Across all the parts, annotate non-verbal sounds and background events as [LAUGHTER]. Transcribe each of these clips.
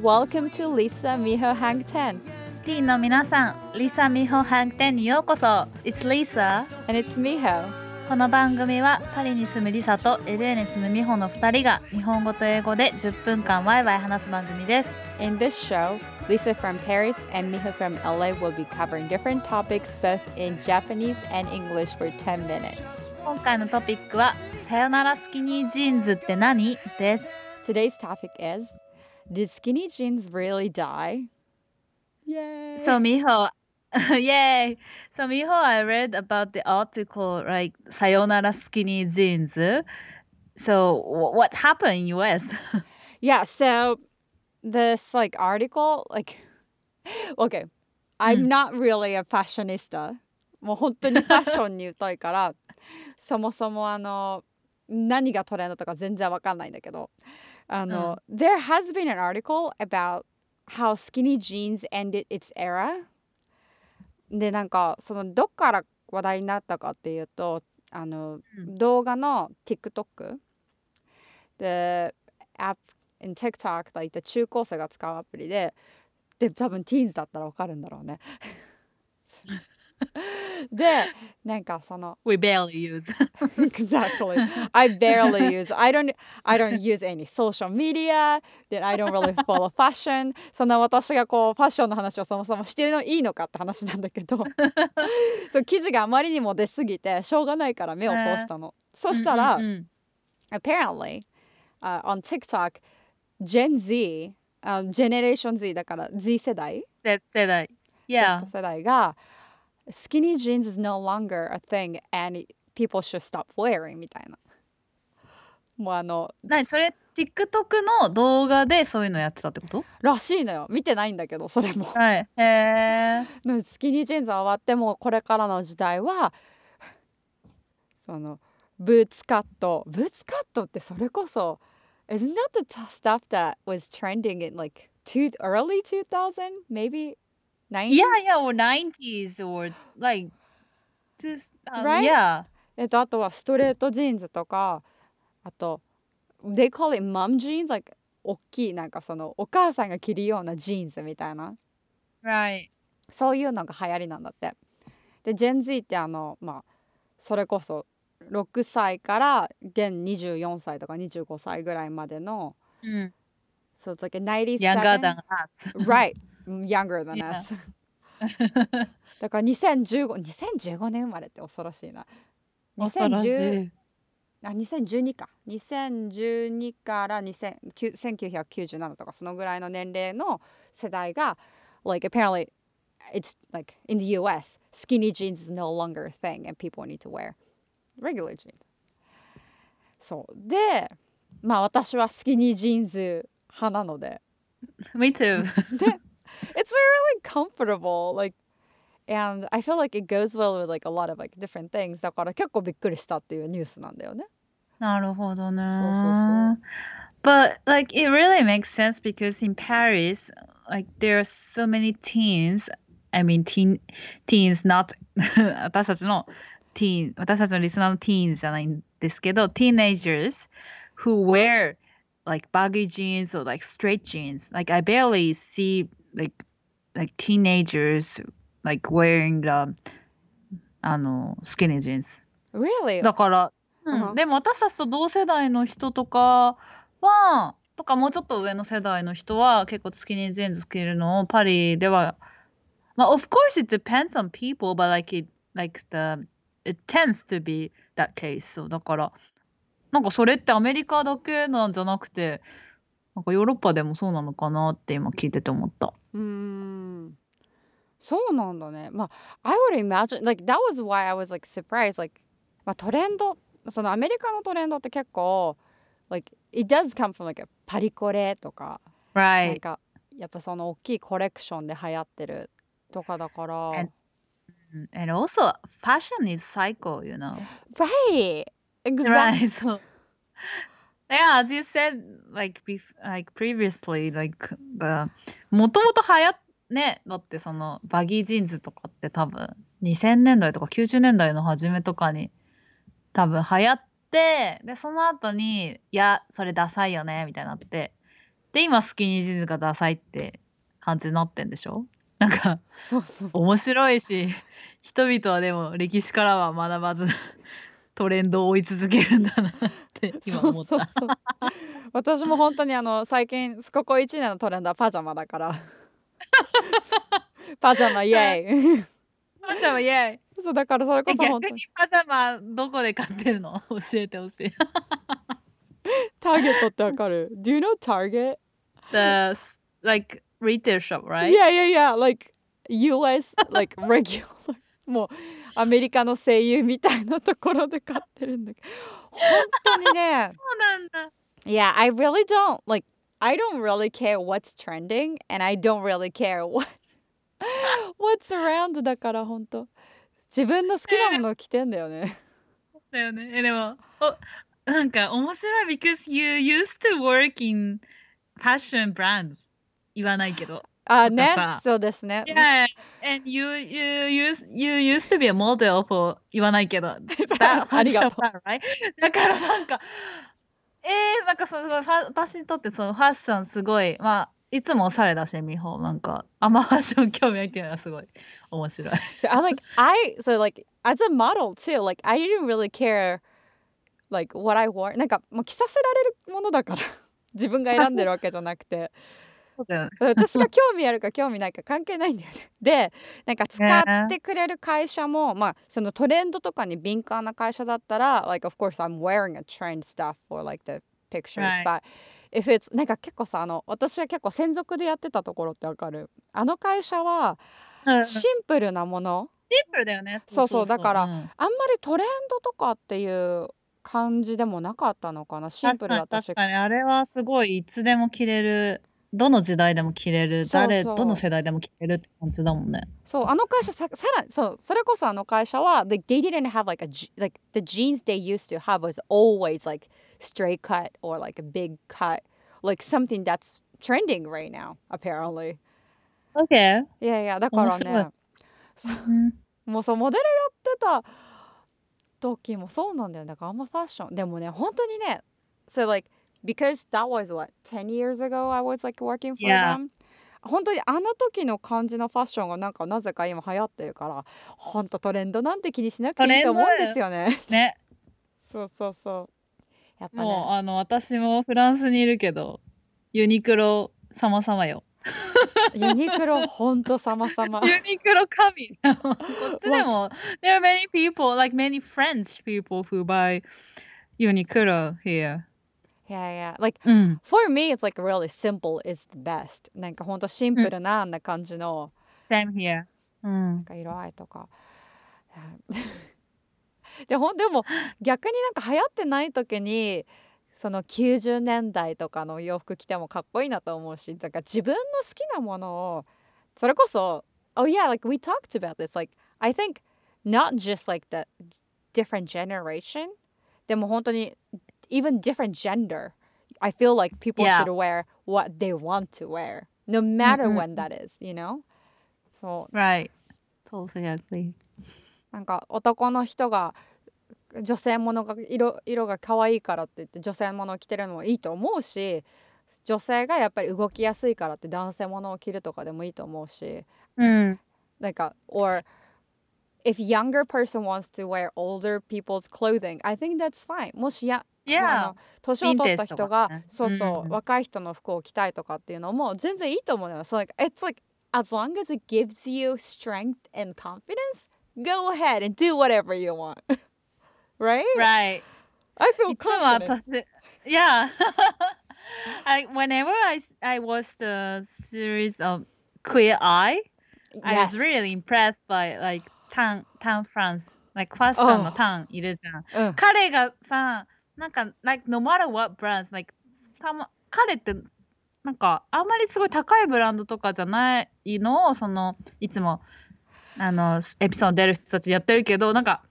Welcome to Lisa Miho Hang Ten. ティーンの皆さん、リサ・ミホ・ハンクテンにようこそ。It's Lisa. And it's Miho. この番組はパリに住むリサと LA に住むミホの2人が日本語と英語で10分間ワイワイ話す番組です。 In this show, Lisa from Paris and Miho from LA will be covering different topics both in Japanese and English for 10 minutes. 今回のトピックは「さよならスキニージーンズって何?」です。 Today's topic is Did skinny jeans really die? Yay! So Miho, [LAUGHS] yay! So Miho, I read about the article like "Sayonara skinny jeans." So wh- what happened in US? [LAUGHS] Yeah, so this like article, like, [LAUGHS] okay, I'm Mm. not really a fashionista. もう本当にファッションに疎いから、そもそもあの何がトレンドとか全然わかんないんだけど、 あの、There has been an article about how skinny jeans ended its era. で、なんかそのどっから話題になったかっていうと、あの、うん。動画の TikTok で、アップ in TikTok といった中高生が使うアプリでで多分ティーンズだったらわかるんだろうね [LAUGHS] でなんかその We barely use. exactly I barely use I don't I don't use any social media then I don't really follow fashion そんな私がこうファッションの話をそもそもしてのいいのかって話なんだけどそう記事があまりにも出すぎてしょうがないから目を通したの、そしたら、うんうんうん apparently uh, on TikTok, Gen Z, um, Generation Z だから Z 世代、せ世代。Yeah. Z 世代が skinny jeans is no longer a thing and people should stop wearing みたいな。もうあの何それ TikTok の動画でそういうのやってたってことらしいのよ見てないんだけどそれもはい。へえ。のスキニージーンズは終わってもこれからの時代はそのブーツカットブーツカットってそれこそ isn't that the stuff that was trending in like two early 2000 maybe 90s? Yeah, yeah, or 90s or like just um, Right? yeah. えっとあとはストレートジーンズとかあと they call it mom jeans? Like 大きいなんかそのお母さんが着るようなジーンズみたいな Right. そういうのが流行りなんだって。で、ジェン Z ってあの、まあ、それこそ6歳から現24歳とか25歳ぐらいまでの、うん。so it's like a 97 Younger than us. right younger than us だから2015 2015年生まれって恐ろしいな恐ろし2010い。あ2012か2012から2000 1997とかそのぐらいの年齢の世代が like apparently it's like in the US skinny jeans is no longer a thing and people need to wear regular jeans そうでまあ私はスキニージーンズ派なので Me too. it's really comfortable like and I feel like it goes well with like a lot of like different things だから結構びっくりしたっていうニュースなんだよねなるほどね。そう But like it really makes sense because in Paris, like there are so many teens. I mean, teen teens, not 私[LAUGHS] たちの teen 私たちのリスナーの teens じゃないんですけど、teenagers who wear like baggy jeans or like straight jeans. Like I barely see like like teenagers like wearing the あの skinny jeans. Really? だから、うんうんでも私たちと同世代の人とかはとかもうちょっと上の世代の人は結構スキニージーンズ着るのをパリではまあ of course it depends on people but like it like the it tends to be that case そうだからなんかそれってアメリカだけなんじゃなくてなんかヨーロッパでもそうなのかなって今聞いてて思った。うーんそうなんだね。まあ、I would imagine, like, that was why I was like surprised. Like, まあ、トレンド、そのアメリカのトレンドって結構、like, it does come from like a パリコレとか、なん Right. か、やっぱその大きいコレクションで流行ってるとかだから、And- And also fashion is cycle, you know. right! Exactly. Right. So yeah, as you said, like bef like previously, like the もともと流行っね、だってそのバギージーンズとかって多分2000年代とか90年代の初めとかに多分流行って、で、その後に、いや、それダサいよね、みたいになって、で今スキニージーンズがダサいって感じになってんでしょ？なんかそうそう。面白いし人々はでも歴史からは学ばずトレンドを追い続けるんだなって今思ったそうそうそう私も本当にあの最近ここ1年のトレンドはパジャマだから [LAUGHS] パジャマイエイパジャマイエイそうだからそれこそ本当ににパジャマどこで買ってるの？[LAUGHS] 教えてほしい。ターゲットってわかる？[LAUGHS] Do you know Target? The like retail shop, right? Yeah, yeah, yeah. Like US, like regular. もうアメリカの声優みたいなところで買ってるんだけど本当にねそうなんだ。Yeah, I really don't like I don't really care what's trending and I don't really care what what's around だから本当自分の好きなものを着てんだよね。だよね。えでもおなんか面白い because you used to work in fashion brands 言わないけど。あねさ、そうですね。Yeah, and you you used you used to be a model for 言わないけど。[LAUGHS] that ありがと fashion brand, right? だからなんかえー、なんかその私にとってそのファッションすごいまあいつもおしゃれだし美穂なんかあんまファッション興味ないっていうのがすごい面白い。So I like I so like as a model too, like I didn't really care like what I wore. なんかもう着させられるものだから自分が選んでるわけじゃなくて。[LAUGHS] 私が [LAUGHS] 興味あるか興味ないか関係ないんだよね。[LAUGHS] でなんか使ってくれる会社も、まあそのトレンドとかに敏感な会社だったら like of course I'm wearing a trend stuff for like the pictures、Right. but if it's なんか結構さあの私は結構専属でやってたところってわかる。あの会社はうんシシンプルなもの。ンプルだよね。そうそうだからうん。あんまりトレンドとかっていう感じでもなかったのかな。シンプルだったし。確かに。あれはすごいいつでも着れるどの時代でも着れるそうそう誰どの世代でも着れるって感じだもんね。そうあの会社ささらにそうそれこそあの会社は like they didn't have like a je- like the jeans they used to have was always like straight cut or like a big cut like something that's trending right now apparently OK。いやいやだから面白いねそううんもうそうモデルやってた時もそうなんだよだからあんまファッションでもね本当にね so like because that was what 10 years ago I was like working for them? 本当にあの時の感じのファッションがなんかなぜか今流行ってるから本当トレンドなんて気にしなくていいと思うんですよね [LAUGHS] ね。そうそうそうやっぱもうねあの私もフランスにいるけどユニクロ様々よ。ユニクロ本当様々 [LAUGHS] ユニクロ神。こっちでも there are many people like many French people who buy ユニクロ here。いやいや like うん。for me it's like really simple is the best なんか本当シンプルなあんな感じの、Same here。うんなん。か色合いとか。でほんでも逆になんか流行ってない時にその90年代とかの洋服着てもかっこいいなと思うしだから自分の好きなものをそれこそ Oh yeah like we talked about this like I think not just like the different generation でも本当に even different gender I feel like people Yeah. should wear what they want to wear no matter うんうん when that is you know そう Right. Totally agree. なんか男の人が女性ものが色色が可愛いからって言って女性ものを着てるのもいいと思うし女性がやっぱり動きやすいからって男性ものを着るとかでもいいと思うしうん。なんか or if younger person wants to wear older people's clothing I think that's fine もしやあ Yeah. の年を取った人が、ねそうそう、うん若い人の服を着たいとかっていうのも全然いいと思うのよ。So like, it's like as long as it gives you strength and confidence, go ahead and do whatever you want. right? Right. I feel confident. 私、Yeah. I, whenever I, I watch the series of Queer Eye, I Yes. was really impressed by like Tan, Tan France. Like ファッションの Oh. タンいるじゃん彼がさ、なんか、like no matter what brands, like たま、彼って、なんか、あんまりすごい高いブランドとかじゃないのを、その、いつも、あの、エピソード出る人たちやってるけど、なんか、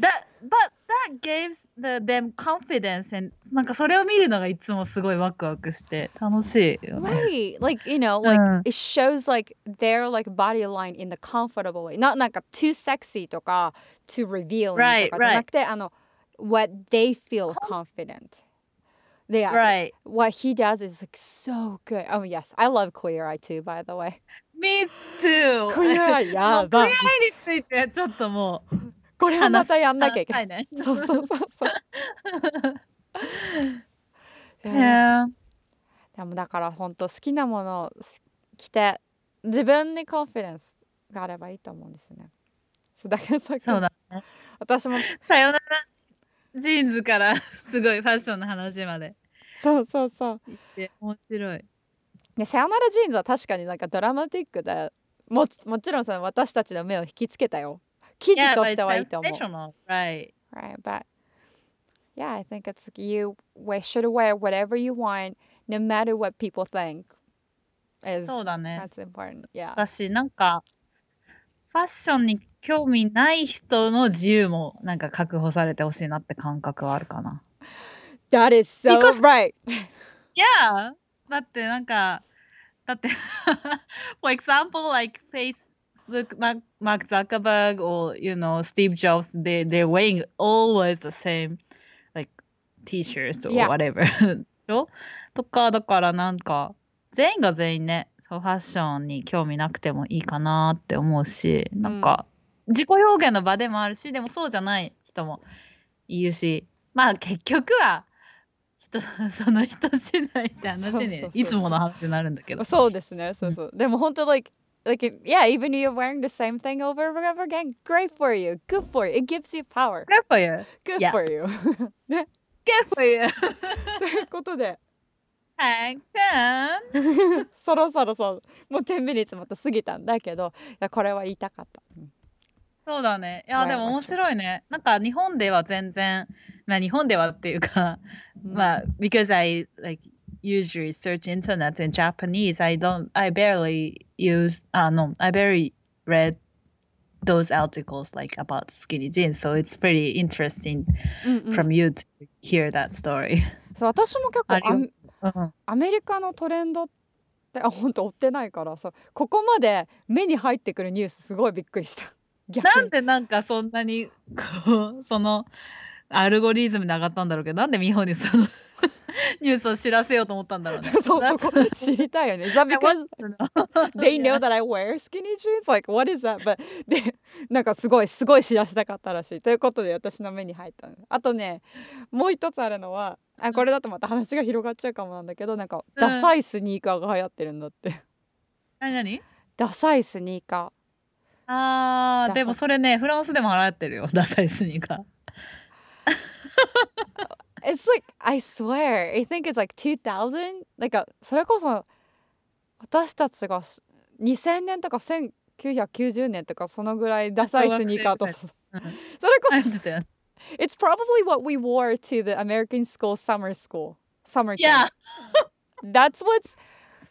that, but that gives the, them confidence and なんかそれを見るのがいつもすごいワクワクして楽しいよね。Right. Like, you know, like Mm. it shows like their like body line in the comfortable way. Not なんか too sexy とか too revealing Right, とかじゃなくて、あの what they feel confident. they are Right. what he does is like so good. Oh yes, I love Queer Eye too, by the way. Me too. [LAUGHS] Queer Eye [LAUGHS] もやうクリア。についてちょっともうこれはまたやんなきゃいけない。ね。そうそうそうそう。[LAUGHS] いやね.でもだから本当好きなものを着て自分にコンフィデンスがあればいいと思うんですよね。そうだけどさそうだね。私もさよならジーンズからすごいファッションの話までそうそうそう。言って面白い。でさよならジーンズは確かになんかドラマティックでももちろんその私たちの目を引きつけたよ。記事 Yeah, としてはいいと思う。sensational, right? Right, but yeah, I think it's you we should wear whatever you want, no matter what people think. Is そうだね。that's important. Yeah. 私なんかファッションに興味ない人の自由もなんか確保されてほしいなって感覚はあるかな。That is so Because- right. Yeah! だってなんかだって for example like Facebook Mark, Mark Zuckerberg or you know Steve Jobs they they're wearing always the same like t-shirts or whatever とかだからなんか全員が全員ねそうファッションに興味なくてもいいかなって思うしなんか自己表現の場でもあるしでもそうじゃない人もいるしまあ結局は人その人次第って話にいつもの話になるんだけど。そうですね。そうそう。でも本当 like like yeah, even you're wearing the same thing over and over again, great for you. Good for you. It gives you power. Good for you! Good Yeah. for you. Good for you! ということで!そろそろそうもう10ミニッツまた過ぎたんだけど、いやこれは言いたかった。うんそうだね。いや、でも面白いね。なんか日本では全然、まあ日本ではっていうか、まあ、because I like usually search internet in Japanese, I don't, I barely use, あの、I barely read those articles like about skinny jeans, so it's pretty interesting from you to hear that story. そう私も結構アアメリカのトレンドってあ本当追ってないからさここまで目に入ってくるニュースすごいびっくりしたなんでなんかそんなにこうそのアルゴリズムで上がったんだろうけどなんで美穂にその [LAUGHS] ニュースを知らせようと思ったんだろうね。[LAUGHS] そうそこ知りたいよね that [LAUGHS] because they know that I wear skinny jeans? Like, what is that? But で、なんかすごい、すごい知らせたかったらしい。ということで、私の目に入ったの。あとね、もう一つあるのは、あこれだとまた話が広がっちゃうかもなんだけど、なんか、うんダサいスニーカーが流行ってるんだって。何何？ダサいスニーカダサあーでもそれねフランスでも払ってるよダサいスニーカー。ー。It's like, I swear, I think it's like 2000? なんか、それこそ、私たちがし2000年とか1990年とかそのぐらいダサいスニーカーと小そうんそれこそ It's probably what we wore to the American school summer school. Summer camp. Yeah. That's what's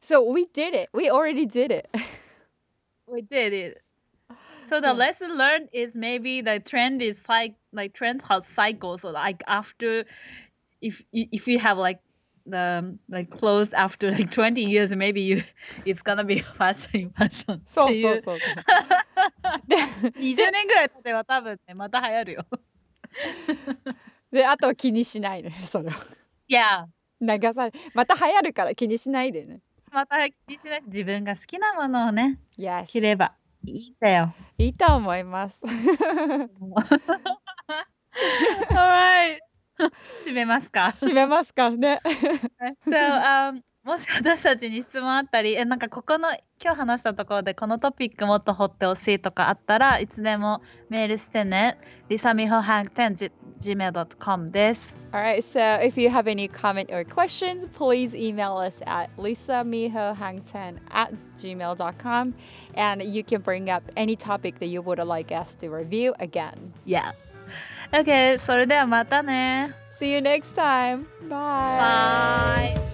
so we did it. We already did it. We did it. So the Yeah. lesson learned is maybe the trend is like like trend has cycles. So like after, if y- if you have like the like clothes after like 20 years, maybe you [LAUGHS] it's gonna be [LAUGHS] fashion fashion. そうっていうそうそう。で20年ぐらい経てば多分ねまた流行るよ。[LAUGHS] であとは気にしないねそれをいや流されまた流行るから気にしないでね。また気にしない自分が好きなものをね Yes. 着れば いいんだよ。いいと思います。[LAUGHS] [LAUGHS] Alright. 締めますか？締めますかね。[LAUGHS] so, um, もし私たちに質問あったり、え、なんかここの今日話したところでこのトピックもっと掘ってほしいとかあったらいつでもメールしてね。リサミホハンクテン gmail.com です。All right, so if you have any comment or questions, please email us at lisamihohang10 at gmail.com and you can bring up any topic that you would like us to review again. Yeah. OK、それではまたね。See you next time. Bye. Bye.